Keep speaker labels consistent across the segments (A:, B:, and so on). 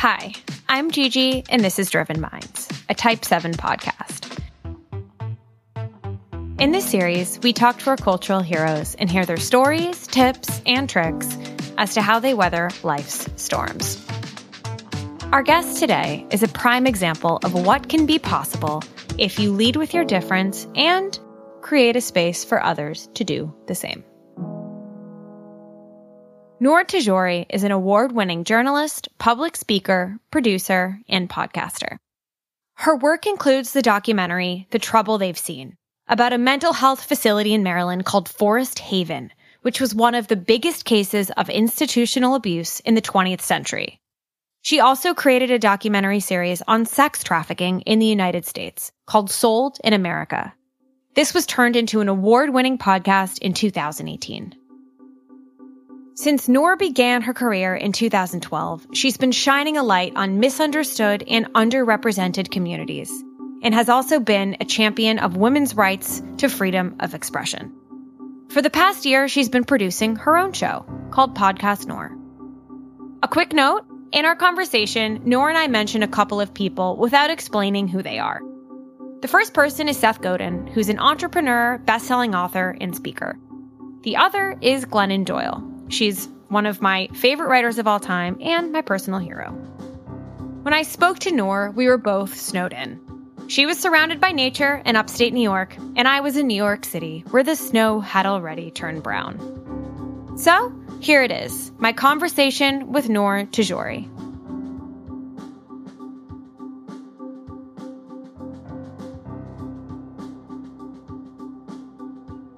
A: Hi, I'm Gigi, and this is Driven Minds, a Type 7 podcast. In this series, we talk to our cultural heroes and hear their stories, tips, and tricks as to how they weather life's storms. Our guest today is a prime example of what can be possible if you lead with your difference and create a space for others to do the same. Noor Tagouri is an award winning journalist, public speaker, producer, and podcaster. Her work includes the documentary The Trouble They've Seen about a mental health facility in Maryland called Forest Haven, which was one of the biggest cases of institutional abuse in the 20th century. She also created a documentary series on sex trafficking in the United States called Sold in America. This was turned into an award winning podcast in 2018. Since Noor began her career in 2012, she's been shining a light on misunderstood and underrepresented communities and has also been a champion of women's rights to freedom of expression. For the past year, she's been producing her own show called Podcast Noor. A quick note in our conversation, Noor and I mention a couple of people without explaining who they are. The first person is Seth Godin, who's an entrepreneur, best-selling author, and speaker. The other is Glennon Doyle. She's one of my favorite writers of all time and my personal hero. When I spoke to Noor, we were both snowed in. She was surrounded by nature in upstate New York, and I was in New York City, where the snow had already turned brown. So, here it is my conversation with Noor Tagouri.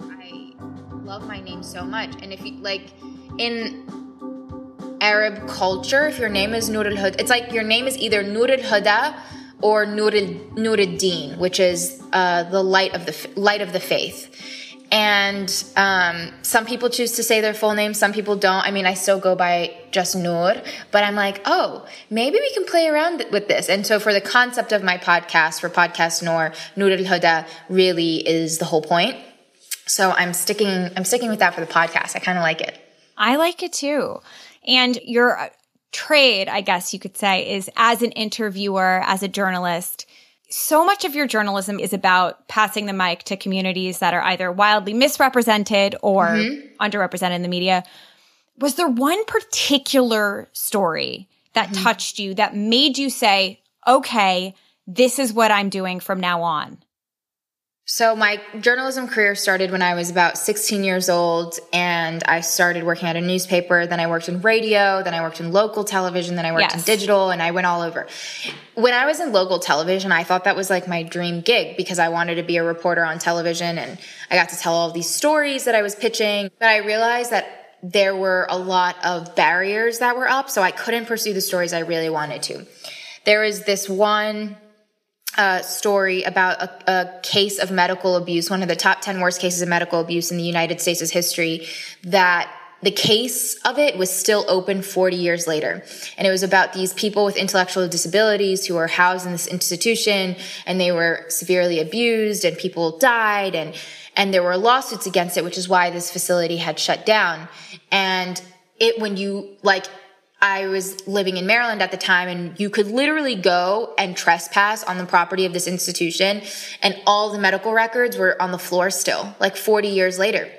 B: I love my name so much. And if you like in Arab culture, if your name is Nur al Huda, it's like your name is either Nur al Huda or Nur al which is uh, the light of the light of the faith. And um, some people choose to say their full name, some people don't. I mean, I still go by just Noor, but I'm like, oh, maybe we can play around with this. And so for the concept of my podcast, for Podcast Noor, Nur al Huda really is the whole point. So I'm sticking, I'm sticking with that for the podcast. I kind of like it.
A: I like it too. And your trade, I guess you could say, is as an interviewer, as a journalist. So much of your journalism is about passing the mic to communities that are either wildly misrepresented or mm-hmm. underrepresented in the media. Was there one particular story that mm-hmm. touched you that made you say, okay, this is what I'm doing from now on?
B: So my journalism career started when I was about 16 years old and I started working at a newspaper. Then I worked in radio. Then I worked in local television. Then I worked yes. in digital and I went all over. When I was in local television, I thought that was like my dream gig because I wanted to be a reporter on television and I got to tell all these stories that I was pitching. But I realized that there were a lot of barriers that were up. So I couldn't pursue the stories I really wanted to. There was this one a story about a, a, case of medical abuse, one of the top 10 worst cases of medical abuse in the United States' history, that the case of it was still open 40 years later. And it was about these people with intellectual disabilities who were housed in this institution and they were severely abused and people died and, and there were lawsuits against it, which is why this facility had shut down. And it, when you like I was living in Maryland at the time and you could literally go and trespass on the property of this institution and all the medical records were on the floor still, like 40 years later.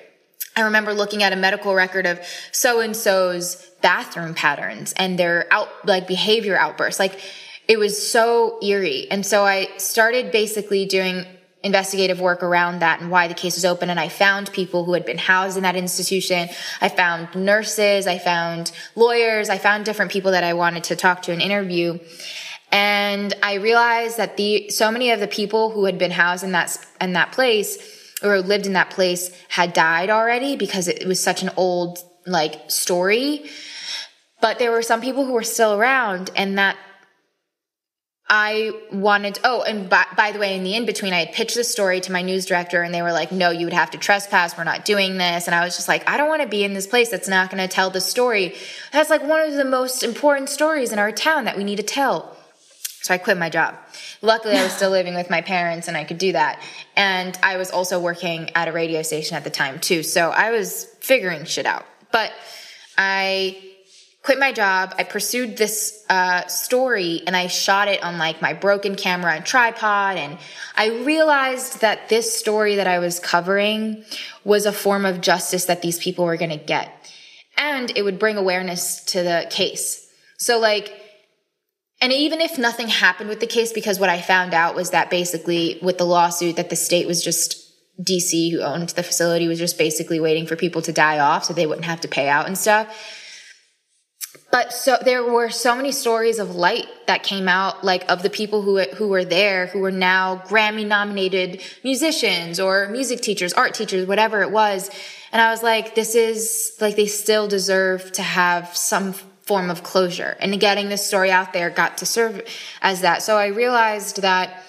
B: I remember looking at a medical record of so and so's bathroom patterns and their out, like behavior outbursts. Like it was so eerie. And so I started basically doing investigative work around that and why the case was open. And I found people who had been housed in that institution. I found nurses. I found lawyers. I found different people that I wanted to talk to and interview. And I realized that the, so many of the people who had been housed in that, in that place or lived in that place had died already because it was such an old, like, story. But there were some people who were still around and that I wanted, oh, and by, by, the way, in the in between, I had pitched the story to my news director and they were like, no, you would have to trespass. We're not doing this. And I was just like, I don't want to be in this place that's not going to tell the story. That's like one of the most important stories in our town that we need to tell. So I quit my job. Luckily, I was still living with my parents and I could do that. And I was also working at a radio station at the time too. So I was figuring shit out. But I quit my job. I pursued this uh, story and I shot it on like my broken camera and tripod. And I realized that this story that I was covering was a form of justice that these people were going to get. And it would bring awareness to the case. So, like, and even if nothing happened with the case, because what I found out was that basically with the lawsuit, that the state was just DC, who owned the facility, was just basically waiting for people to die off so they wouldn't have to pay out and stuff but so there were so many stories of light that came out like of the people who who were there who were now Grammy nominated musicians or music teachers, art teachers, whatever it was. And I was like this is like they still deserve to have some form of closure. And getting this story out there got to serve as that. So I realized that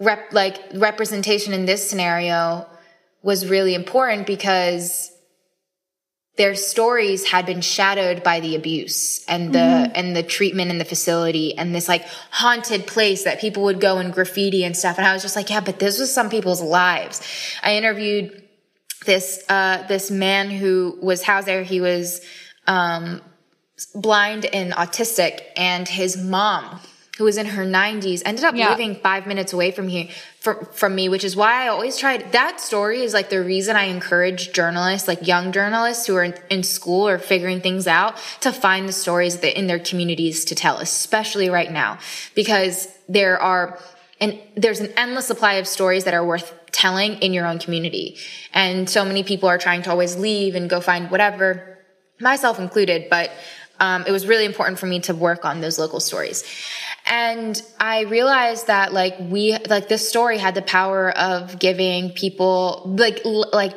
B: rep like representation in this scenario was really important because their stories had been shadowed by the abuse and the mm-hmm. and the treatment in the facility and this like haunted place that people would go and graffiti and stuff. And I was just like yeah but this was some people's lives. I interviewed this uh this man who was housed there. He was um blind and autistic and his mom who was in her 90s ended up yeah. living five minutes away from here from, from me which is why i always tried that story is like the reason i encourage journalists like young journalists who are in, in school or figuring things out to find the stories that in their communities to tell especially right now. Because there are and there's an endless supply of stories that are worth telling in your own community. And so many people are trying to always leave and go find whatever myself included but um, it was really important for me to work on those local stories and I realized that like we, like this story had the power of giving people like, like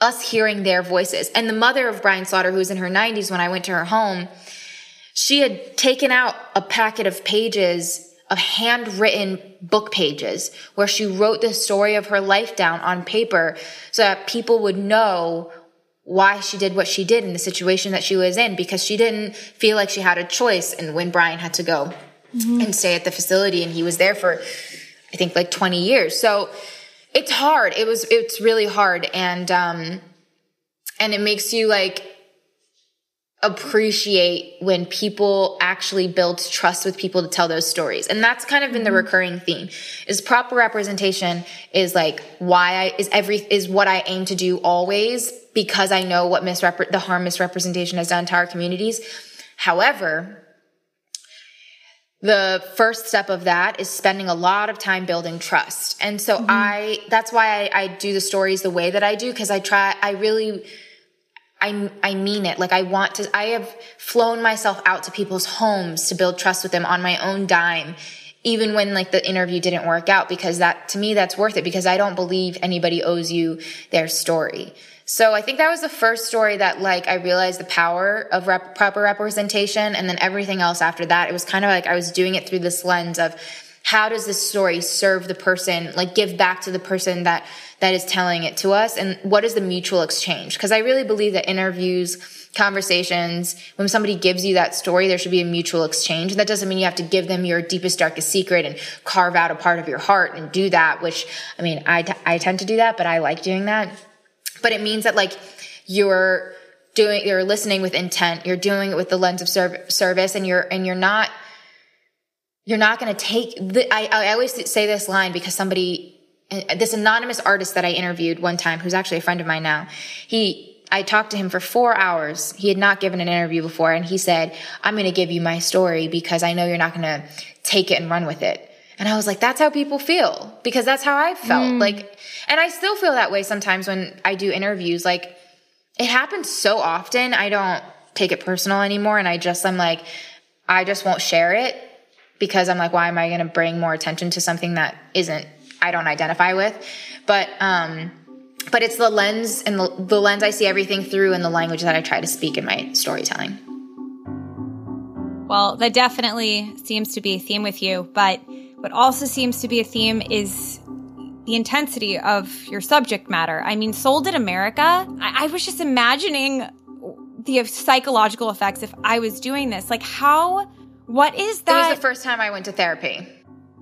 B: us hearing their voices. And the mother of Brian Slaughter, who's in her 90s when I went to her home, she had taken out a packet of pages of handwritten book pages where she wrote the story of her life down on paper so that people would know why she did what she did in the situation that she was in because she didn't feel like she had a choice and when Brian had to go mm-hmm. and stay at the facility. And he was there for, I think, like 20 years. So it's hard. It was, it's really hard. And, um, and it makes you like appreciate when people actually build trust with people to tell those stories. And that's kind of been the mm-hmm. recurring theme is proper representation is like why I, is every, is what I aim to do always because I know what misrep- the harm misrepresentation has done to our communities. However, the first step of that is spending a lot of time building trust. And so mm-hmm. I, that's why I, I, do the stories the way that I do, because I try, I really, I, I mean it. Like I want to, I have flown myself out to people's homes to build trust with them on my own dime, even when like the interview didn't work out, because that, to me, that's worth it because I don't believe anybody owes you their story. So I think that was the first story that like I realized the power of rep- proper representation and then everything else after that. It was kind of like I was doing it through this lens of how does this story serve the person like give back to the person that that is telling it to us and what is the mutual exchange? Because I really believe that interviews conversations when somebody gives you that story there should be a mutual exchange. That doesn't mean you have to give them your deepest darkest secret and carve out a part of your heart and do that which I mean I, t- I tend to do that but I like doing that but it means that like you're doing, you're listening with intent. You're doing it with the lens of serv- service and you're, and you're not, you're not going to take the, I, I always say this line because somebody, uh, this anonymous artist that I interviewed one time, who's actually a friend of mine now, he, I talked to him for four hours. He had not given an interview before, and he said, I'm going to give you my story because I know you're not going to take it and run with it. And I was like, that's how people feel because that's how I felt. Mm. Like, and I still feel that way sometimes when I do interviews. Like, it happens so often, I don't take it personal anymore. And I just, I'm like, I just won't share it because I'm like, why am I going to bring more attention to something that isn't, I don't identify with? But, um, but it's the lens and the, the lens I see everything through and the language that I try to speak in my storytelling.
A: Well, that definitely seems to be a theme with you. But what also seems to be a theme is the intensity of your subject matter. I mean, Sold in America, I, I was just imagining the psychological effects if I was doing this. Like, how, what is that?
B: It was the first time I went to therapy.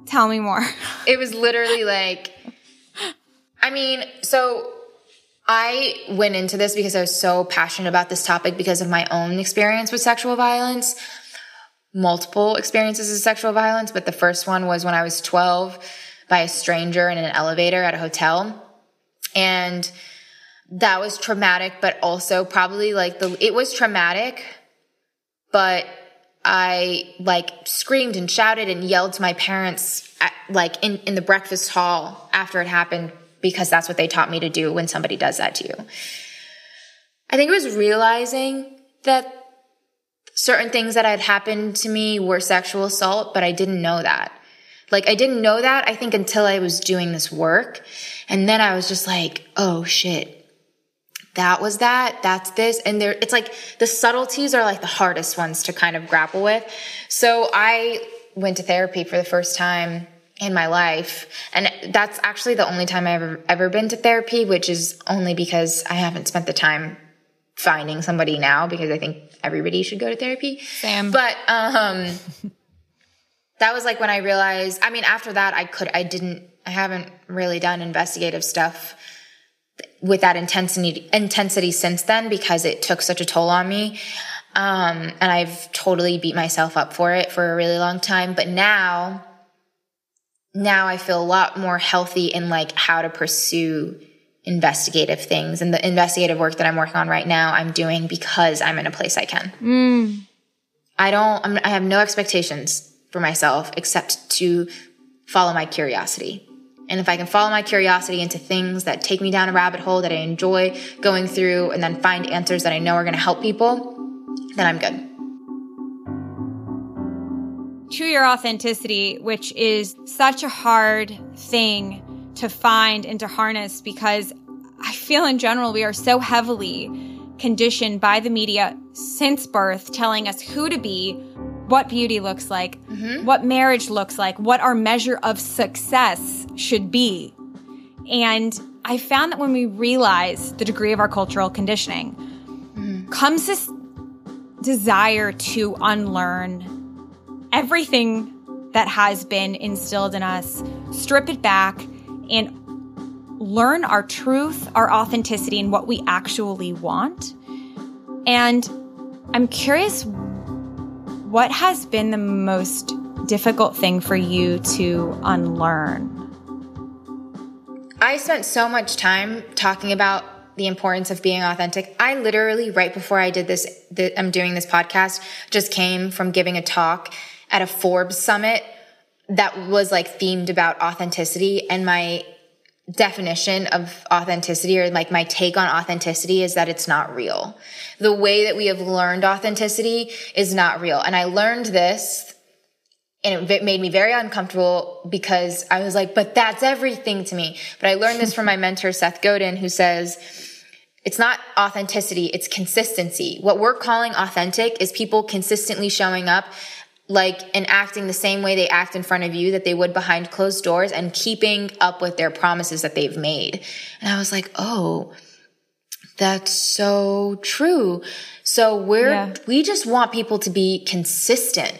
A: Tell me more.
B: It was literally like, I mean, so I went into this because I was so passionate about this topic because of my own experience with sexual violence, multiple experiences of sexual violence. But the first one was when I was 12 by a stranger in an elevator at a hotel. And that was traumatic, but also probably like the, it was traumatic, but I like screamed and shouted and yelled to my parents at, like in, in the breakfast hall after it happened because that's what they taught me to do when somebody does that to you. I think it was realizing that certain things that had happened to me were sexual assault, but I didn't know that. Like I didn't know that, I think, until I was doing this work. And then I was just like, oh shit. That was that. That's this. And there, it's like the subtleties are like the hardest ones to kind of grapple with. So I went to therapy for the first time in my life. And that's actually the only time I've ever, ever been to therapy, which is only because I haven't spent the time finding somebody now because I think everybody should go to therapy.
A: Sam.
B: But, um, that was like when I realized, I mean, after that, I could, I didn't, I haven't really done investigative stuff with that intensity, intensity since then because it took such a toll on me. Um, and I've totally beat myself up for it for a really long time. But now, now I feel a lot more healthy in like how to pursue investigative things and the investigative work that I'm working on right now, I'm doing because I'm in a place I can.
A: Mm.
B: I don't, I'm, I have no expectations for myself except to follow my curiosity. And if I can follow my curiosity into things that take me down a rabbit hole that I enjoy going through and then find answers that I know are going to help people, then I'm good.
A: To your authenticity, which is such a hard thing to find and to harness because I feel in general we are so heavily conditioned by the media since birth telling us who to be, what beauty looks like, mm-hmm. what marriage looks like, what our measure of success should be. And I found that when we realize the degree of our cultural conditioning, mm-hmm. comes this desire to unlearn everything that has been instilled in us, strip it back, and learn our truth, our authenticity, and what we actually want. And I'm curious what has been the most difficult thing for you to unlearn?
B: I spent so much time talking about the importance of being authentic. I literally, right before I did this, the, I'm doing this podcast, just came from giving a talk at a Forbes summit that was like themed about authenticity. And my definition of authenticity or like my take on authenticity is that it's not real. The way that we have learned authenticity is not real. And I learned this and it made me very uncomfortable because I was like, but that's everything to me. But I learned this from my mentor, Seth Godin, who says, it's not authenticity, it's consistency. What we're calling authentic is people consistently showing up like and acting the same way they act in front of you that they would behind closed doors and keeping up with their promises that they've made. And I was like, oh, that's so true. So we're, yeah. we just want people to be consistent.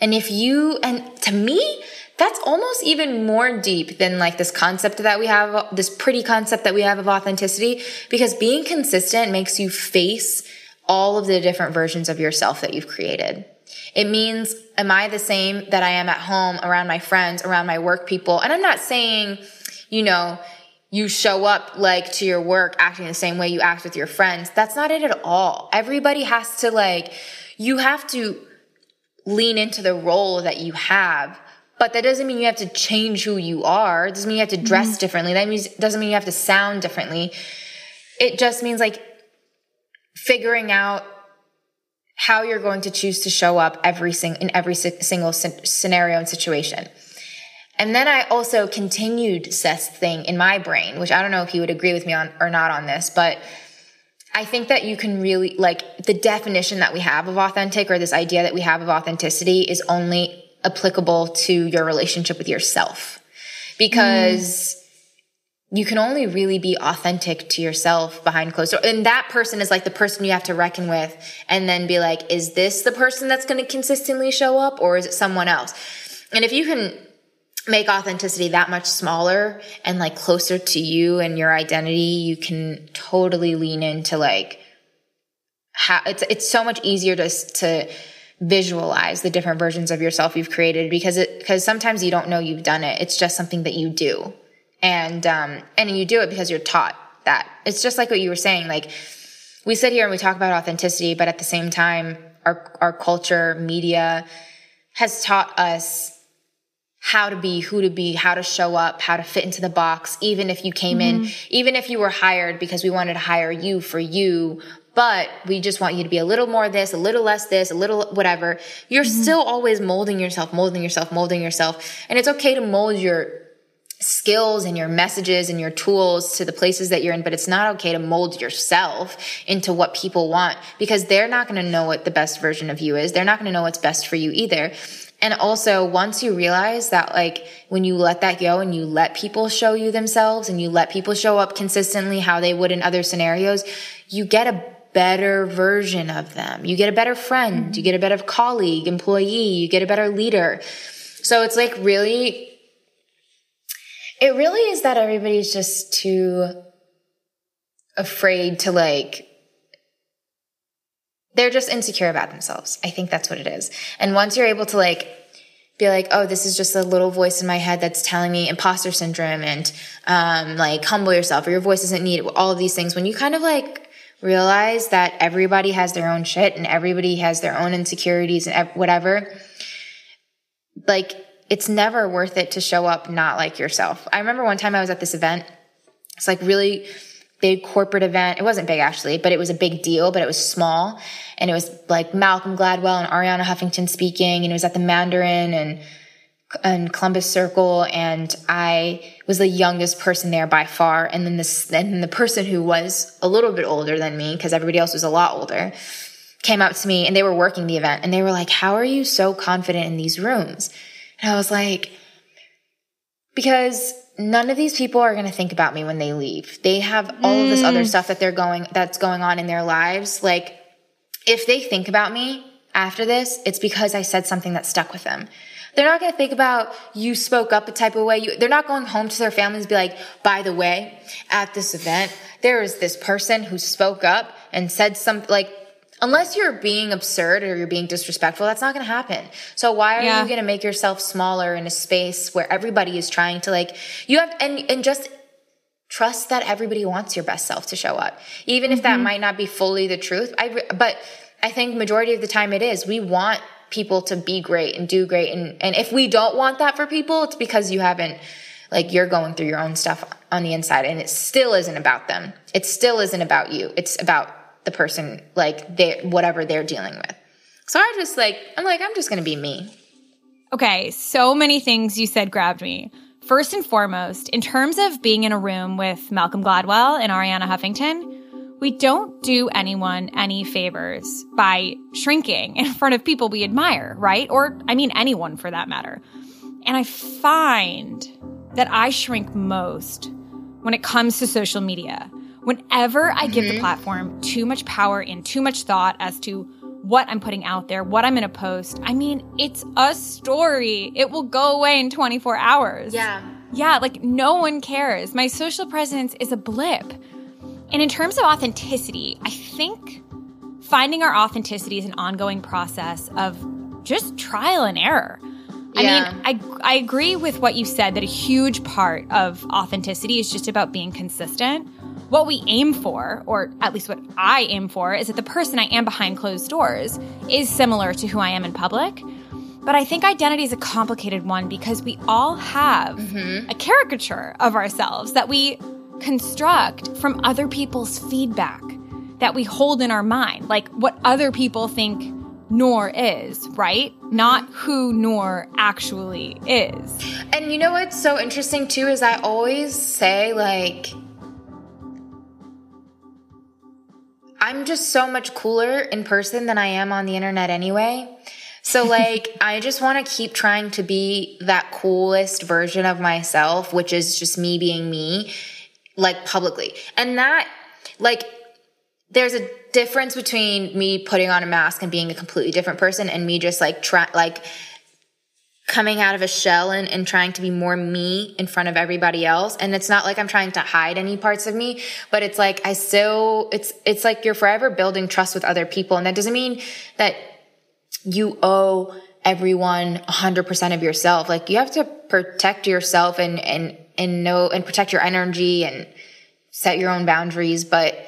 B: And if you, and to me, that's almost even more deep than like this concept that we have, this pretty concept that we have of authenticity, because being consistent makes you face all of the different versions of yourself that you've created. It means, am I the same that I am at home, around my friends, around my work people? And I'm not saying, you know, you show up like to your work acting the same way you act with your friends. That's not it at all. Everybody has to like, you have to lean into the role that you have. But that doesn't mean you have to change who you are. It doesn't mean you have to dress mm-hmm. differently. That means doesn't mean you have to sound differently. It just means like figuring out how you're going to choose to show up every sing- in every si- single scenario and situation. And then I also continued Seth's thing in my brain, which I don't know if he would agree with me on or not on this, but I think that you can really like the definition that we have of authentic or this idea that we have of authenticity is only applicable to your relationship with yourself. Because mm you can only really be authentic to yourself behind closed doors. And that person is like the person you have to reckon with and then be like, is this the person that's going to consistently show up or is it someone else? And if you can make authenticity that much smaller and like closer to you and your identity, you can totally lean into like how it's it's so much easier to to visualize the different versions of yourself you've created because it because sometimes you don't know you've done it. It's just something that you do. And um and you do it because you're taught that. It's just like what you were saying like we sit here and we talk about authenticity, but at the same time our our culture, media has taught us how to be, who to be, how to show up, how to fit into the box, even if you came mm-hmm. in, even if you were hired because we wanted to hire you for you, but we just want you to be a little more this, a little less this, a little whatever. You're mm-hmm. still always molding yourself, molding yourself, molding yourself. And it's okay to mold your skills and your messages and your tools to the places that you're in, but it's not okay to mold yourself into what people want because they're not going to know what the best version of you is. They're not going to know what's best for you either. And also, once you realize that, like, when you let that go and you let people show you themselves and you let people show up consistently how they would in other scenarios, you get a better version of them. You get a better friend. You get a better colleague, employee. You get a better leader. So it's like really, it really is that everybody's just too afraid to like they're just insecure about themselves. I think that's what it is. And once you're able to like be like, oh, this is just a little voice in my head that's telling me imposter syndrome and um, like humble yourself or your voice isn't needed, all of these things. When you kind of like realize that everybody has their own shit and everybody has their own insecurities and whatever, like it's never worth it to show up not like yourself. I remember one time I was at this event. It's like really big corporate event. It wasn't big actually, but it was a big deal, but it was small. And it was like Malcolm Gladwell and Arianna Huffington speaking, and it was at the Mandarin and and Columbus Circle, and I was the youngest person there by far. And then this, and the person who was a little bit older than me, because everybody else was a lot older, came up to me and they were working the event, and they were like, "How are you so confident in these rooms?" And I was like, "Because none of these people are going to think about me when they leave. They have all mm. of this other mm. stuff that they're going, that's going on in their lives. Like, if they think about me after this, it's because I said something that stuck with them. They're not going to think about you spoke up a type of way. You, they're not going home to their families and be like, by the way, at this event, there was this person who spoke up and said something like, unless you're being absurd or you're being disrespectful, that's not going to happen. So why are yeah. you going to make yourself smaller in a space where everybody is trying to like, you have, and, and just trust that everybody wants your best self to show up. Even mm-hmm. if that mm-hmm. might not be fully the truth. I, but I think majority of the time it is. We want people to be great and do great. And, and if we don't want that for people, it's because you haven't, like you're going through your own stuff on the inside and it still isn't about them. It still isn't about you. It's about the person, like they, whatever they're dealing with. So I just like, I'm like, I'm just going to be me.
A: Okay. So many things you said grabbed me. First and foremost, in terms of being in a room with Malcolm Gladwell and Arianna Huffington, we don't do anyone any favors by shrinking in front of people we admire, right? Or, I mean, anyone for that matter. And I find that I shrink most when it comes to social media. Whenever I give mm-hmm. the platform too much power and too much thought as to what I'm putting out there, what I'm going to post, I mean, it's a story. It will go away in 24 hours.
B: Yeah.
A: Yeah, like no one cares. My social presence is a blip. And in terms of authenticity, I think finding our authenticity is an ongoing process of just trial and error. I mean, I I agree with what you said that a huge part of authenticity is just about being consistent what we aim for, or at least what I aim for, is that the person I am behind closed doors is similar to who I am in public. But I think identity is a complicated one because we all have mm-hmm. a caricature of ourselves that we construct from other people's feedback that we hold in our mind, like what other people think Noor is, right? Not who Noor actually is.
B: And you know what's so interesting too is I always say, like, I'm just so much cooler in person than I am on the internet anyway. So like, I just want to keep trying to be that coolest version of myself, which is just me being me, like publicly. And that, like, there's a difference between me putting on a mask and being a completely different person and me just like try, like, coming out of a shell and, and trying to be more me in front of everybody else. And it's not like I'm trying to hide any parts of me, but it's like I still, it's, it's like you're forever building trust with other people. And that doesn't mean that you owe everyone 100% of yourself. Like you have to protect yourself and, and, and know and protect your energy and set your own boundaries. But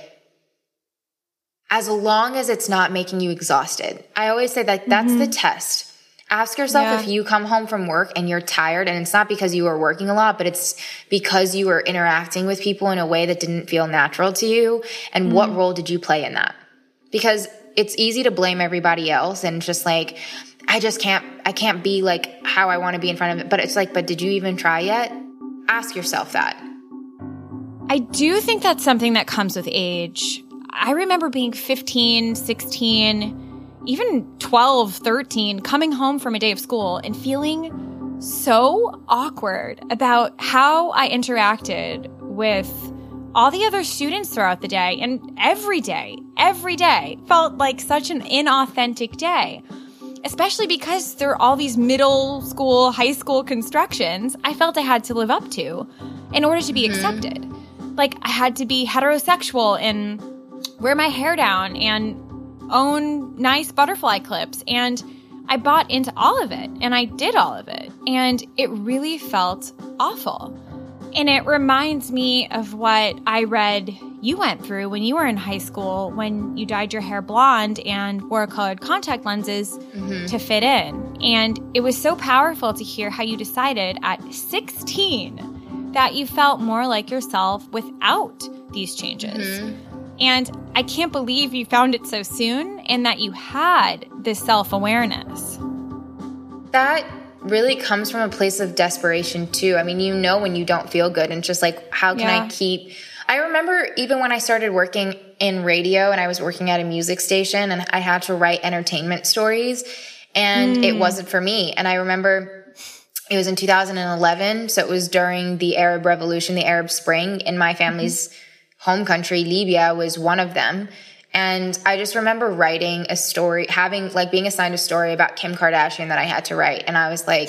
B: as long as it's not making you exhausted, I always say that that's mm-hmm. the test. Ask yourself yeah. if you come home from work and you're tired and it's not because you were working a lot, but it's because you were interacting with people in a way that didn't feel natural to you. And mm-hmm. what role did you play in that? Because it's easy to blame everybody else and just like, I just can't, I can't be like how I want to be in front of it. But it's like, but did you even try yet? Ask yourself that.
A: I do think that's something that comes with age. I remember being 15, 16, even 12, 13, coming home from a day of school and feeling so awkward about how I interacted with all the other students throughout the day and every day, every day felt like such an inauthentic day. Especially because there are all these middle school, high school constructions I felt I had to live up to in order to be mm-hmm. accepted. Like I had to be heterosexual and wear my hair down and own nice butterfly clips. And I bought into all of it and I did all of it. And it really felt awful. And it reminds me of what I read you went through when you were in high school when you dyed your hair blonde and wore colored contact lenses mm-hmm. to fit in. And it was so powerful to hear how you decided at 16 that you felt more like yourself without these changes. Mm-hmm. And I can't believe you found it so soon and that you had this self awareness.
B: That really comes from a place of desperation too. I mean, you know when you don't feel good and just like how can yeah. I keep I remember even when I started working in radio and I was working at a music station and I had to write entertainment stories and mm. it hmm. wasn't for me. And I remember it was in 2011, so it was during the Arab Revolution, the Arab Spring in my family's mm-hmm. Home country, Libya was one of them. And I just remember writing a story, having like being assigned a story about Kim Kardashian that I had to write. And I was like,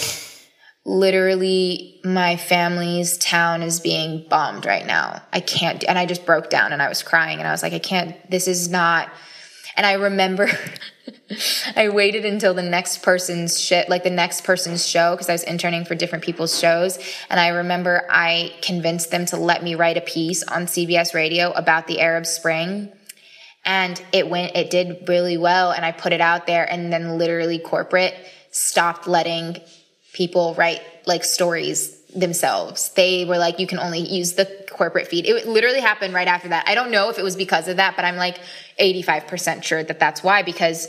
B: literally, my family's town is being bombed right now. I can't, and I just broke down and I was crying and I was like, I can't, this is not. And I remember I waited until the next person's shit, like the next person's show, because I was interning for different people's shows. And I remember I convinced them to let me write a piece on CBS radio about the Arab Spring and it went it did really well and i put it out there and then literally corporate stopped letting people write like stories themselves they were like you can only use the corporate feed it literally happened right after that i don't know if it was because of that but i'm like 85% sure that that's why because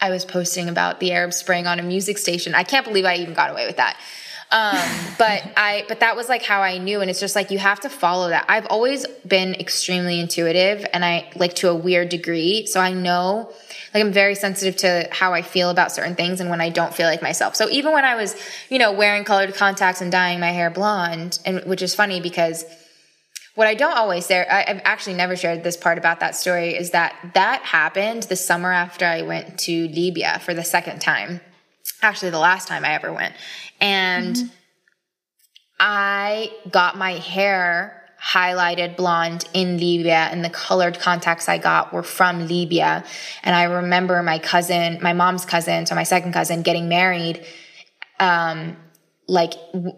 B: i was posting about the arab spring on a music station i can't believe i even got away with that um, but I, but that was like how I knew. And it's just like, you have to follow that. I've always been extremely intuitive and I like to a weird degree. So I know, like I'm very sensitive to how I feel about certain things and when I don't feel like myself. So even when I was, you know, wearing colored contacts and dyeing my hair blonde, and which is funny because what I don't always say, I, have actually never shared this part about that story, is that that happened the summer after I went to Libya for the second time. Actually, the last time I ever went. And mm-hmm. I got my hair highlighted blonde in Libya and the colored contacts I got were from Libya. And I remember my cousin, my mom's cousin, so my second cousin getting married, um, like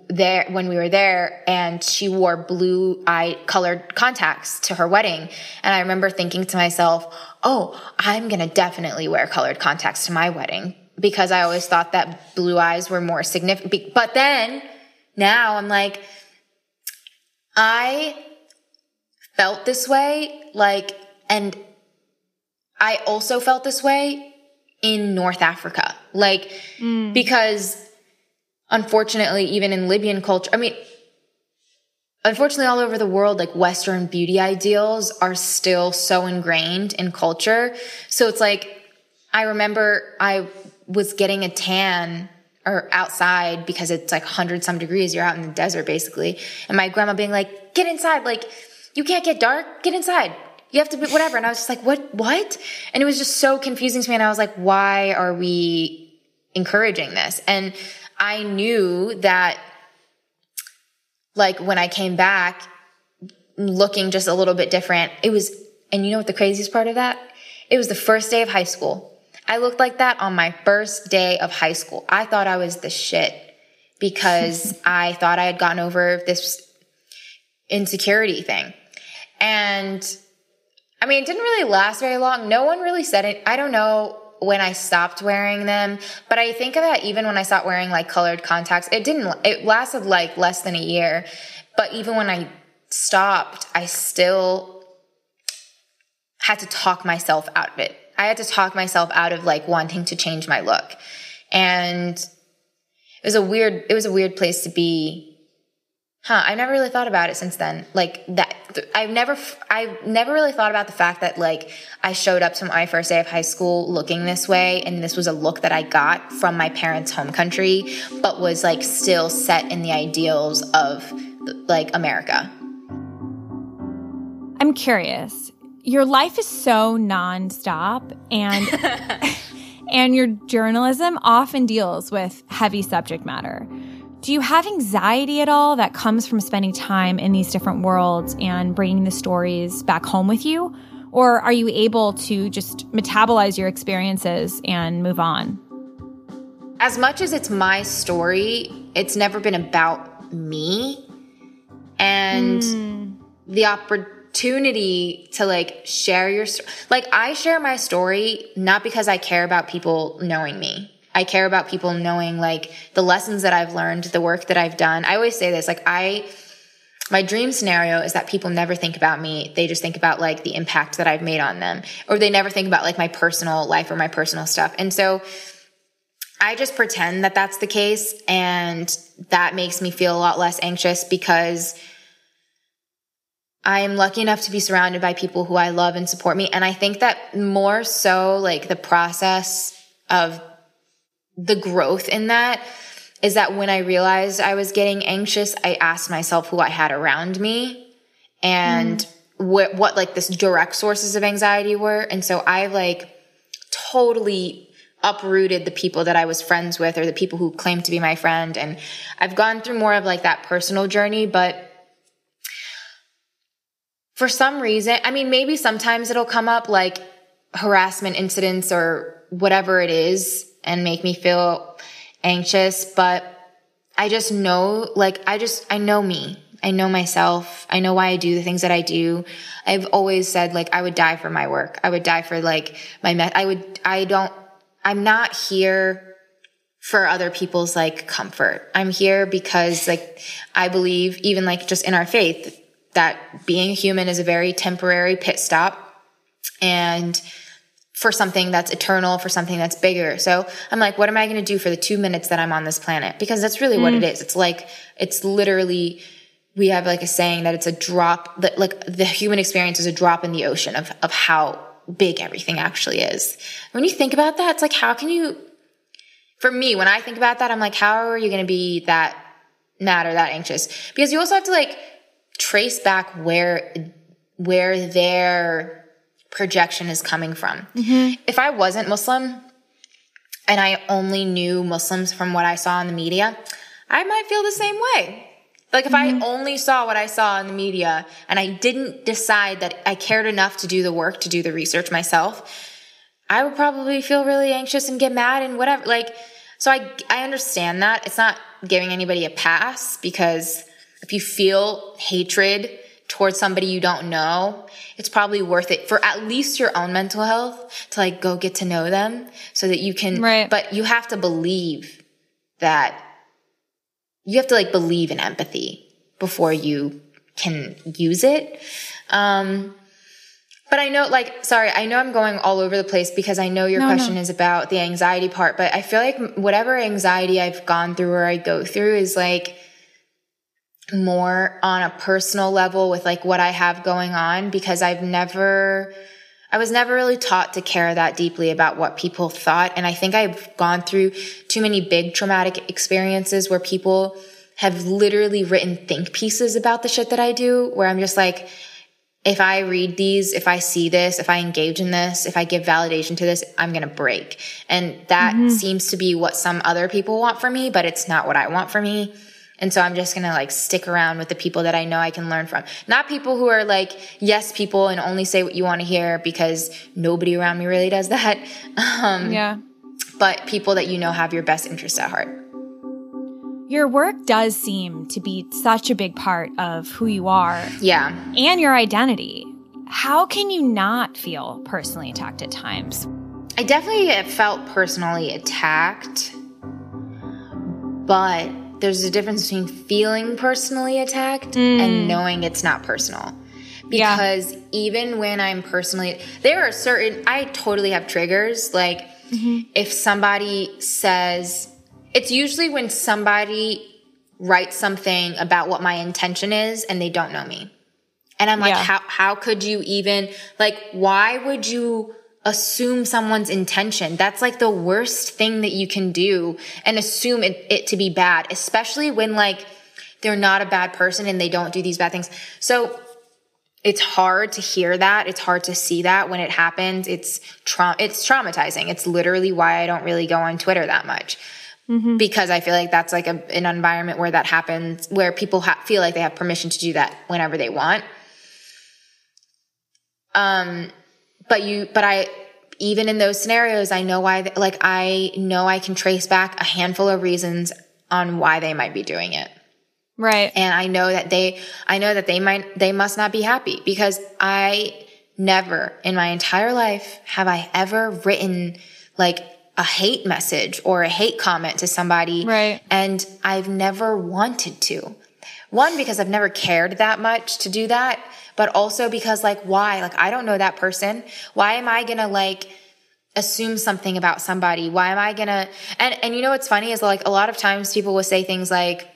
B: there when we were there and she wore blue eye colored contacts to her wedding. And I remember thinking to myself, Oh, I'm going to definitely wear colored contacts to my wedding because I always thought that blue eyes were more significant. But then now I'm like, I felt this way, like, and I also felt this way in North Africa. Like, mm. because unfortunately, even in Libyan culture, I mean, unfortunately, all over the world, like Western beauty ideals are still so ingrained in culture. So it's like, I remember I was getting a tan or outside because it's like 100 some degrees. You're out in the desert basically. And my grandma being like, get inside. Like, you can't get dark. Get inside. You have to be whatever. And I was just like, what, what? And it was just so confusing to me. And I was like, why are we encouraging this? And I knew that like when I came back looking just a little bit different, it was, and you know what the craziest part of that? It was the first day of high school. I looked like that on my first day of high school. I thought I was the shit because I thought I had gotten over this insecurity thing. And I mean, it didn't really last very long. No one really said it. I don't know when I stopped wearing them, but I think of that even when I stopped wearing like colored contacts, it didn't, it lasted like less than a year. But even when I stopped, I still had to talk myself out of it. I had to talk myself out of like wanting to change my look. And it was a weird, it was a weird place to be Huh, I never really thought about it since then. Like that, I've never, I've never really thought about the fact that like I showed up to my first day of high school looking this way, and this was a look that I got from my parents' home country, but was like still set in the ideals of like America.
A: I'm curious. Your life is so nonstop, and and your journalism often deals with heavy subject matter. Do you have anxiety at all that comes from spending time in these different worlds and bringing the stories back home with you? Or are you able to just metabolize your experiences and move on?
B: As much as it's my story, it's never been about me. And mm. the opportunity to like share your story, like I share my story not because I care about people knowing me. I care about people knowing like the lessons that I've learned, the work that I've done. I always say this, like I, my dream scenario is that people never think about me. They just think about like the impact that I've made on them, or they never think about like my personal life or my personal stuff. And so I just pretend that that's the case. And that makes me feel a lot less anxious because I am lucky enough to be surrounded by people who I love and support me. And I think that more so like the process of the growth in that is that when I realized I was getting anxious, I asked myself who I had around me and mm. what, what like this direct sources of anxiety were. And so I've like totally uprooted the people that I was friends with or the people who claimed to be my friend. And I've gone through more of like that personal journey, but for some reason, I mean, maybe sometimes it'll come up like harassment incidents or whatever it is and make me feel anxious, but I just know, like, I just, I know me. I know myself. I know why I do the things that I do. I've always said, like, I would die for my work. I would die for, like, my, me- I would, I don't, I'm not here for other people's, like, comfort. I'm here because, like, I believe, even, like, just in our faith, that being human is a very temporary pit stop. And, for something that's eternal, for something that's bigger. So I'm like, what am I going to do for the two minutes that I'm on this planet? Because that's really mm. what it mm. It's like, it's literally, we have like a saying that it's a drop, that like the human experience is a drop in the ocean of, of how big everything actually is. When you think about that, it's like, how can you, for me, when I think about that, I'm like, how are you going to be that mad or that anxious? Because you also have to like trace back where, where their, projection is coming from. Mm-hmm. If I wasn't Muslim and I only knew Muslims from what I saw in the media, I might feel the same way. Like if mm-hmm. I only saw what I saw in the media and I didn't decide that I cared enough to do the work, to do the research myself, I would probably feel really anxious and get mad and whatever. Like, so I, I understand that. It's not giving anybody a pass because if you feel hatred towards somebody you don't know, it's probably worth it for at least your own mental health to like go get to know them so that you can, right. but you have to believe that you have to like believe in empathy before you can use it. Um, but I know, like, sorry, I know I'm going all over the place because I know your no, question no. is about the anxiety part, but I feel like whatever anxiety I've gone through or I go through is like, more on a personal level with like what I have going on because I've never, I was never really taught to care that deeply about what people thought. And I think I've gone through too many big traumatic experiences where people have literally written think pieces about the shit that I do, where I'm just like, if I read these, if I see this, if I engage in this, if I give validation to this, I'm going to break. And that mm-hmm. seems to be what some other people want for me, but it's not what I want for me. And so I'm just going to like stick around with the people that I know I can learn from. Not people who are like yes people and only say what you want to hear because nobody around me really does that. Um,
A: yeah.
B: But people that you know have your best interests at heart.
A: Your work does seem to be such a big part of who you are.
B: Yeah.
A: And your identity. How can you not feel personally attacked at times?
B: I definitely felt personally attacked, but there's a difference between feeling personally attacked mm. and knowing it's not personal. Because yeah. even when I'm personally, there are certain, I totally have triggers. Like mm-hmm. if somebody says, it's usually when somebody writes something about what my intention is and they don't know me. And I'm like, yeah. how, how could you even, like, why would you assume someone's intention? That's like the worst thing that you can do and assume it, it to be bad, especially when like they're not a bad person and they don't do these bad things. So it's hard to hear that. It's hard to see that when it happens. It's tra- it's traumatizing. It's literally why I don't really go on Twitter that much mm-hmm. because I feel like that's like a, an environment where that happens, where people ha- feel like they have permission to do that whenever they want. Um, but you, but I, even in those scenarios, I know why, like, I know I can trace back a handful of reasons on why they might be doing it.
A: Right.
B: And I know that they, I know that they might, they must not be happy because I never in my entire life have I ever written like a hate message or a hate comment to somebody.
A: Right.
B: And I've never wanted to. One, because I've never cared that much to do that, but also because like, why? Like, I don't know that person. Why am I gonna like, assume something about somebody? Why am I gonna, and, and you know what's funny is like a lot of times people will say things like,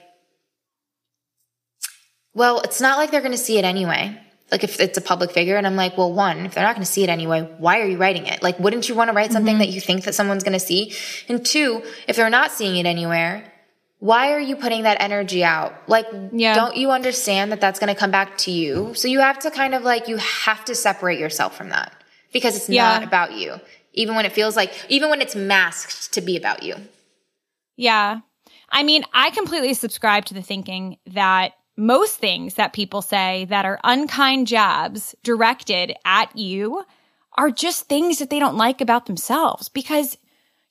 B: well, it's not like they're gonna see it anyway like if it's a public figure and I'm like, well, one, if they're not going to see it anyway, why are you writing it? Like, wouldn't you want to write something mm-hmm. that you think that someone's going to see? And two, if they're not seeing it anywhere, why are you putting that energy out? Like, yeah. don't you understand that that's going to come back to you? So you have to kind of like, you have to separate yourself from that because it's yeah. not about you. Even when it feels like, even when it's masked to be about you.
A: Yeah. I mean, I completely subscribe to the thinking that most things that people say that are unkind jabs directed at you are just things that they don't like about themselves because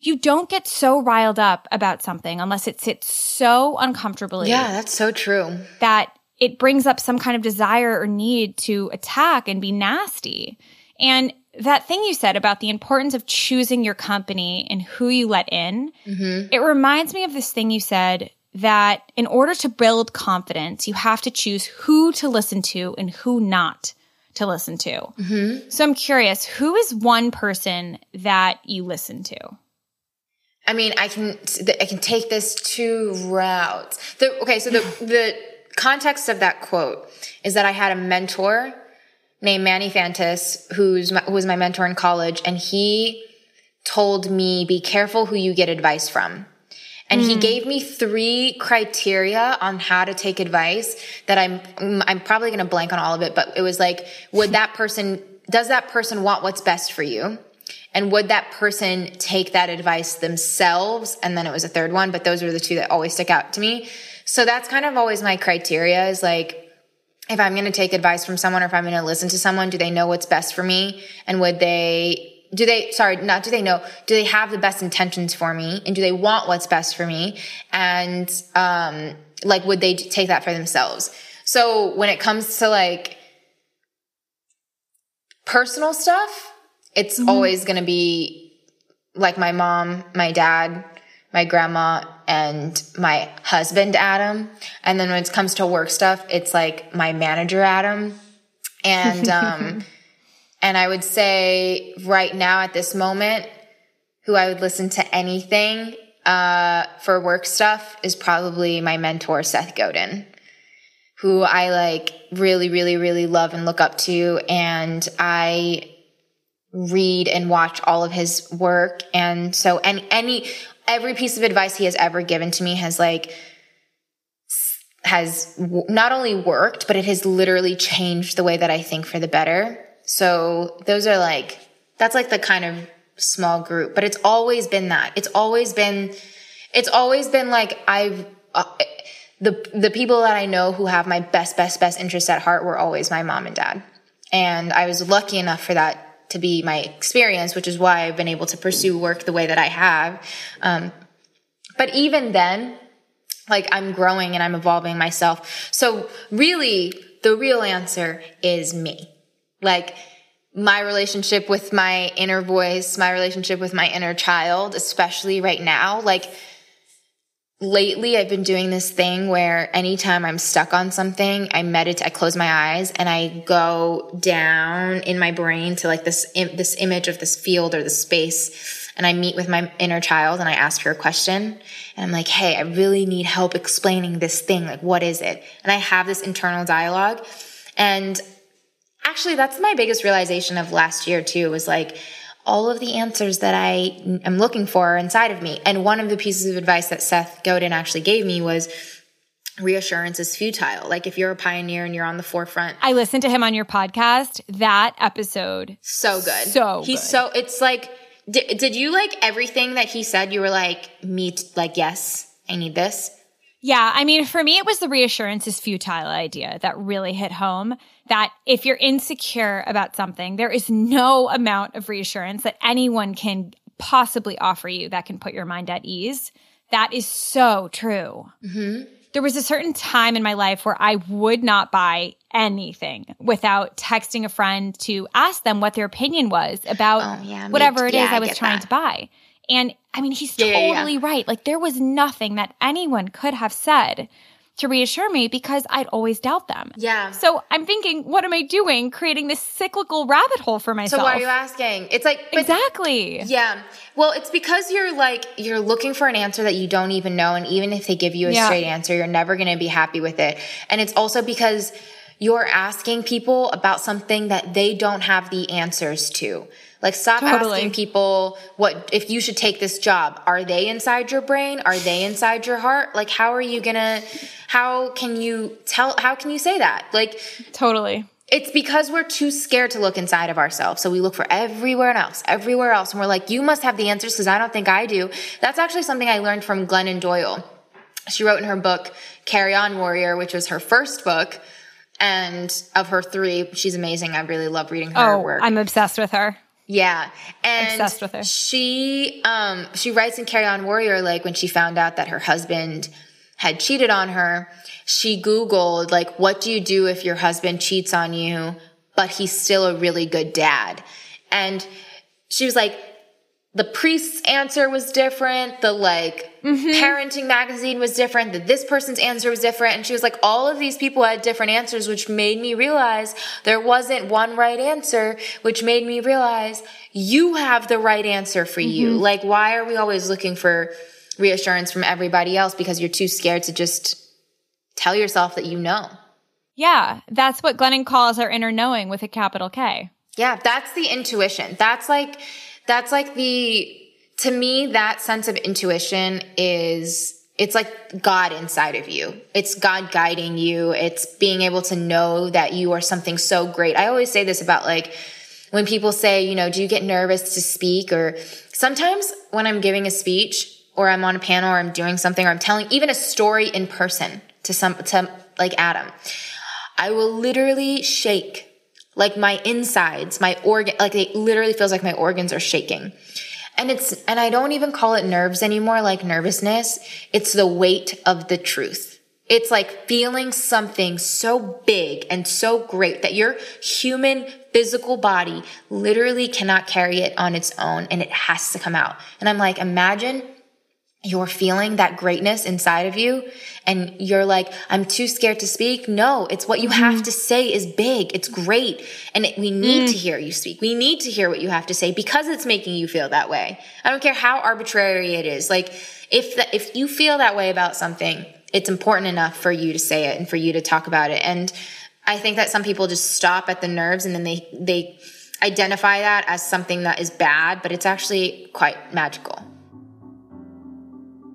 A: you don't get so riled up about something unless it sits so uncomfortably.
B: Yeah, that's so true.
A: That it brings up some kind of desire or need to attack and be nasty. And that thing you said about the importance of choosing your company and who you let in, mm-hmm. it reminds me of this thing you said that in order to build confidence, you have to choose who to listen to and who not to listen to. Mm-hmm. So I'm curious, who is one person that you listen to?
B: I mean, I can I can take this two routes. The, okay, so the the context of that quote is that I had a mentor named Manny Fantis, who's my, who was my mentor in college, and he told me, "Be careful who you get advice from." And mm. he gave me three criteria on how to take advice that I'm, I'm probably going to blank on all of it, but it was like, would that person, does that person want what's best for you? And would that person take that advice themselves? And then it was a third one, but those were the two that always stick out to me. So that's kind of always my criteria is like, if I'm going to take advice from someone or if I'm going to listen to someone, do they know what's best for me? And would they do they sorry not do they know do they have the best intentions for me and do they want what's best for me and um like would they take that for themselves so when it comes to like personal stuff it's mm-hmm. always going to be like my mom my dad my grandma and my husband adam and then when it comes to work stuff it's like my manager adam and um And I would say right now at this moment, who I would listen to anything uh, for work stuff is probably my mentor, Seth Godin, who I like really, really, really love and look up to. And I read and watch all of his work. And so, any, any, every piece of advice he has ever given to me has like, has not only worked, but it has literally changed the way that I think for the better. So those are like, that's like the kind of small group, but it's always been that. It's always been, it's always been like I've, uh, the, the people that I know who have my best, best, best interests at heart were always my mom and dad. And I was lucky enough for that to be my experience, which is why I've been able to pursue work the way that I have. Um, but even then, like I'm growing and I'm evolving myself. So really, the real answer is me. Like my relationship with my inner voice, my relationship with my inner child, especially right now, like lately I've been doing this thing where anytime I'm stuck on something, I meditate, I close my eyes and I go down in my brain to like this, this image of this field or the space. And I meet with my inner child and I ask her a question and I'm like, Hey, I really need help explaining this thing. Like, what is it? And I have this internal dialogue. And actually, that's my biggest realization of last year too, was like, all of the answers that I am looking for are inside of me. And one of the pieces of advice that Seth Godin actually gave me was reassurance is futile. Like if you're a pioneer and you're on the forefront.
A: I listened to him on your podcast. That episode.
B: So good.
A: So
B: He's
A: good.
B: so, it's like, did, did you like everything that he said? You were like, me, like, yes, I need this.
A: Yeah. I mean, for me, it was the reassurance is futile idea that really hit home that if you're insecure about something, there is no amount of reassurance that anyone can possibly offer you that can put your mind at ease. That is so true. Mm-hmm. There was a certain time in my life where I would not buy anything without texting a friend to ask them what their opinion was about oh, yeah, whatever it yeah, is I was trying that. to buy. And I mean, he's yeah, totally yeah, yeah. right. Like there was nothing that anyone could have said to reassure me because I'd always doubt them.
B: Yeah.
A: So I'm thinking, what am I doing? Creating this cyclical rabbit hole for myself.
B: So why are you asking? It's like
A: but, Exactly.
B: Yeah. Well, it's because you're like you're looking for an answer that you don't even know and even if they give you a straight answer, you're never going to be happy with it. And it's also because you're asking people about something that they don't have the answers to. Like stop totally. asking people what if you should take this job. Are they inside your brain? Are they inside your heart? Like how are you going to how can you tell how can you say that? Like
A: Totally.
B: It's because we're too scared to look inside of ourselves. So we look for everywhere else, everywhere else. And we're like, you must have the answers because I don't think I do. That's actually something I learned from Glennon Doyle. She wrote in her book, Carry On Warrior, which was her first book and of her three, she's amazing. I really love reading her
A: oh,
B: work.
A: I'm obsessed with her.
B: Yeah. And
A: obsessed with her.
B: She um she writes in Carry On Warrior like when she found out that her husband had cheated on her, she googled like what do you do if your husband cheats on you but he's still a really good dad? And she was like the priest's answer was different. The like mm-hmm. parenting magazine was different. That this person's answer was different. And she was like, all of these people had different answers, which made me realize there wasn't one right answer, which made me realize you have the right answer for mm-hmm. you. Like, why are we always looking for reassurance from everybody else? Because you're too scared to just tell yourself that you know.
A: Yeah. That's what Glennon calls our inner knowing with a capital K.
B: Yeah. That's the intuition. That's like, that's like the, to me, that sense of intuition is, it's like God inside of you. It's God guiding you. It's being able to know that you are something so great. I always say this about like, when people say, you know, do you get nervous to speak? Or sometimes when I'm giving a speech or I'm on a panel or I'm doing something or I'm telling even a story in person to some, to like Adam, I will literally shake like my insides, my organ, like it literally feels like my organs are shaking. And it's, and I don't even call it nerves anymore, like nervousness. It's the weight of the truth. It's like feeling something so big and so great that your human physical body literally cannot carry it on its own and it has to come out. And I'm like, imagine you're feeling that greatness inside of you and you're like, I'm too scared to speak. No, it's what you have to say is big. It's great. And it, we need mm. to hear you speak. We need to hear what you have to say because it's making you feel that way. I don't care how arbitrary it is. Like if the, if you feel that way about something, it's important enough for you to say it and for you to talk about it. And I think that some people just stop at the nerves and then they, they identify that as something that is bad, but it's actually quite magical.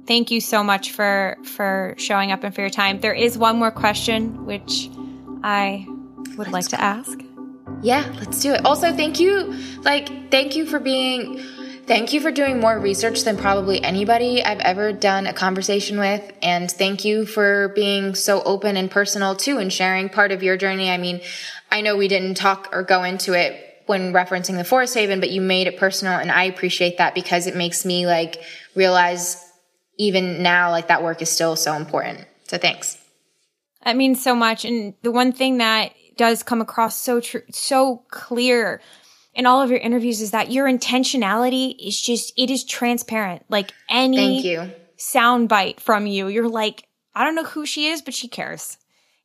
A: Thank you so much for for showing up and for your time. There is one more question which I would let's like to ask.
B: Yeah, let's do it. Also, thank you like thank you for being thank you for doing more research than probably anybody I've ever done a conversation with and thank you for being so open and personal too and sharing part of your journey. I mean, I know we didn't talk or go into it when referencing the forest haven, but you made it personal and I appreciate that because it makes me like realize even now, like that work is still so important. So thanks.
A: That means so much. And the one thing that does come across so true, so clear in all of your interviews is that your intentionality is just, it is transparent. Like any
B: Thank you.
A: sound bite from you, you're like, I don't know who she is, but she cares.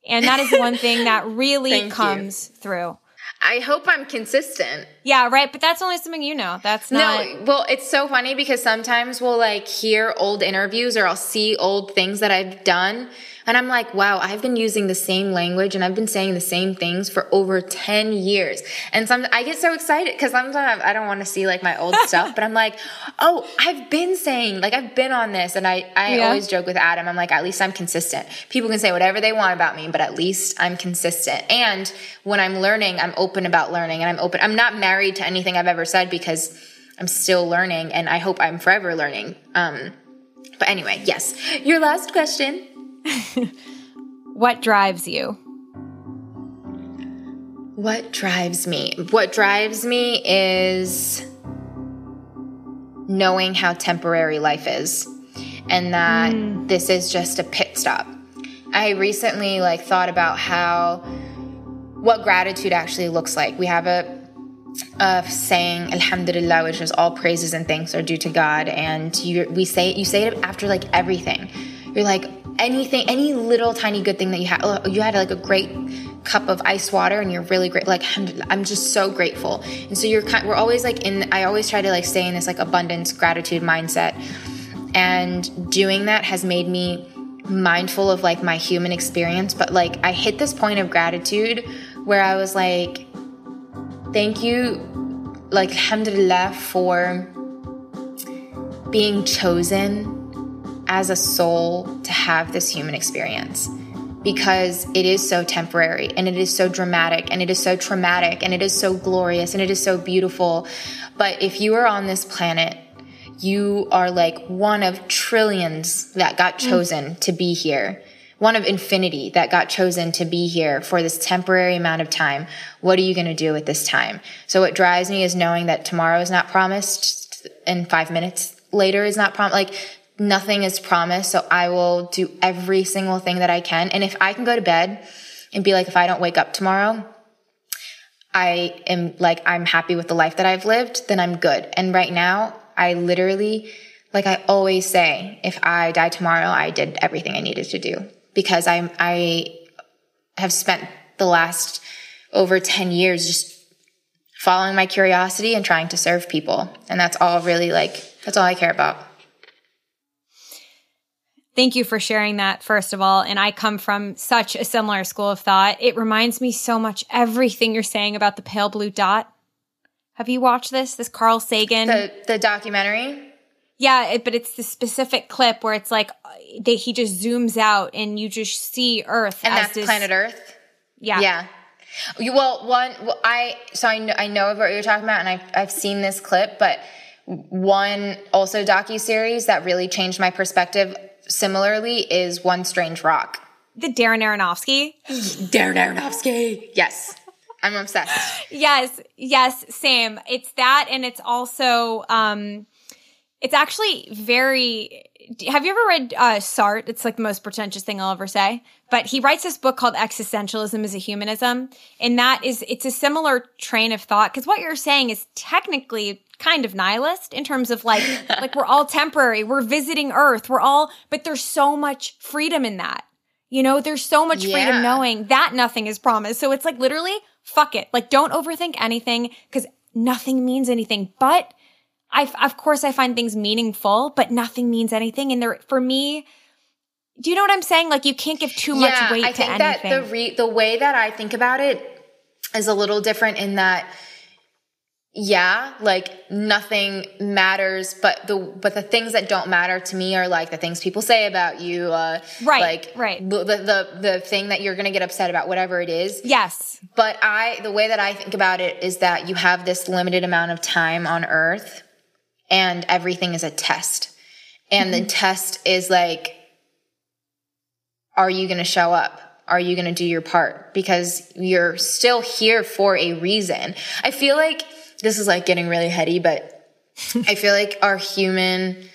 A: And that is one thing that really comes you. through.
B: I hope I'm consistent.
A: Yeah, right. But that's only something you know. That's not.
B: No, well, it's so funny because sometimes we'll like hear old interviews or I'll see old things that I've done and I'm like, wow, I've been using the same language and I've been saying the same things for over 10 years. And some, I get so excited because sometimes I don't want to see like my old stuff, but I'm like, oh, I've been saying, like, I've been on this. And I, I yeah. always joke with Adam, I'm like, at least I'm consistent. People can say whatever they want about me, but at least I'm consistent. And when I'm learning, I'm open about learning and I'm open. I'm not married to anything I've ever said because I'm still learning and I hope I'm forever learning. Um, but anyway, yes. Your last question
A: what drives you?
B: What drives me? What drives me is knowing how temporary life is and that mm. this is just a pit stop. I recently like thought about how what gratitude actually looks like. We have a, a saying alhamdulillah which is all praises and thanks are due to God and you we say you say it after like everything. You're like anything, any little tiny good thing that you had. Oh, you had like a great cup of ice water and you're really great. Like, I'm just so grateful. And so you're kind, we're always like in, I always try to like stay in this like abundance gratitude mindset. And doing that has made me mindful of like my human experience. But like, I hit this point of gratitude where I was like, thank you, like, alhamdulillah, for being chosen as a soul to have this human experience because it is so temporary and it is so dramatic and it is so traumatic and it is so glorious and it is so beautiful. But if you are on this planet, you are like one of trillions that got mm. chosen to be here. One of infinity that got chosen to be here for this temporary amount of time. What are you going to do with this time? So what drives me is knowing that tomorrow is not promised and five minutes later is not promised. Like nothing is promised. So I will do every single thing that I can. And if I can go to bed and be like, if I don't wake up tomorrow, I am like, I'm happy with the life that I've lived, then I'm good. And right now, I literally, like I always say, if I die tomorrow, I did everything I needed to do because I'm, I have spent the last over 10 years just following my curiosity and trying to serve people. And that's all really like, that's all I care about.
A: Thank you for sharing that, first of all. And I come from such a similar school of thought. It reminds me so much everything you're saying about the pale blue dot. Have you watched this? This Carl Sagan?
B: The, the documentary?
A: Yeah, it, but it's the specific clip where it's like they, he just zooms out and you just see Earth.
B: And that's this, planet Earth?
A: Yeah.
B: Yeah. Well, one, well, I, so I know, I know of what you're talking about and I've, I've seen this clip, but one also docu series that really changed my perspective similarly is One Strange Rock.
A: The Darren Aronofsky?
B: Darren Aronofsky. Yes. I'm obsessed.
A: yes, yes, same. It's that and it's also um it's actually very have you ever read uh, Sartre? It's like the most pretentious thing I'll ever say. But he writes this book called Existentialism as a Humanism. And that is, it's a similar train of thought. Cause what you're saying is technically kind of nihilist in terms of like, like we're all temporary. We're visiting Earth. We're all, but there's so much freedom in that. You know, there's so much yeah. freedom knowing that nothing is promised. So it's like literally, fuck it. Like don't overthink anything because nothing means anything. But I, of course, I find things meaningful, but nothing means anything. And there, for me, do you know what I'm saying? Like you can't give too much weight I think
B: That the re- the way that I think about it is a little different in that yeah, like nothing matters, but the but the things that don't matter to me are like the things people say about you, uh,
A: right?
B: Like
A: right.
B: The, the the thing that you're gonna get upset about, whatever it is.
A: Yes.
B: But I, the way that I think about it is that you have this limited amount of time on Earth, and everything is a test, and mm-hmm. the test is like, are you gonna show up? Are you gonna do your part? Because you're still here for a reason. I feel like this is like getting really heady, but I feel like our human,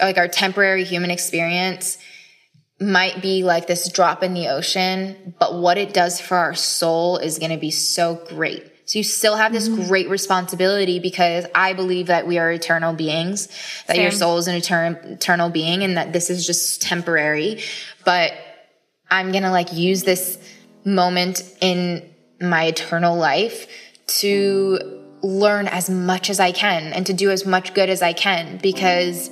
B: like our temporary human experience might be like this drop in the ocean, but what it does for our soul is going to be so great. So you still have this mm-hmm. great responsibility because I believe that we are eternal beings, that Same. your soul is an etern- eternal being and that this is just temporary. But I'm going to like use this moment in my eternal life to learn as much as I can and to do as much good as I can because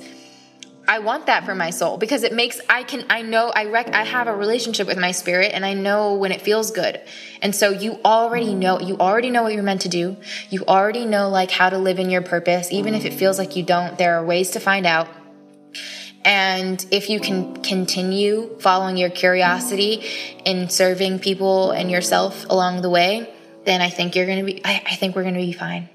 B: I want that for my soul because it makes I can I know I rec I have a relationship with my spirit and I know when it feels good. And so you already know you already know what you're meant to do. You already know like how to live in your purpose even if it feels like you don't. There are ways to find out. And if you can continue following your curiosity in serving people and yourself along the way, then I think you're going to be, I, I think we're going to be fine.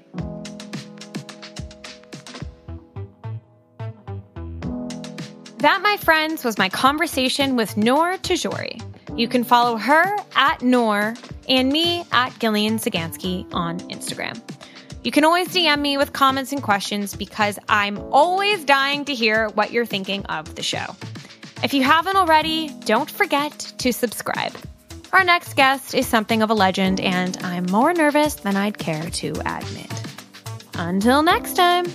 A: That, my friends, was my conversation with Noor Tagouri. You can follow her at Noor and me at Gillian Sagansky on Instagram. You can always DM me with comments and questions because I'm always dying to hear what you're thinking of the show. If you haven't already, don't forget to subscribe. Our next guest is something of a legend, and I'm more nervous than I'd care to admit. Until next time.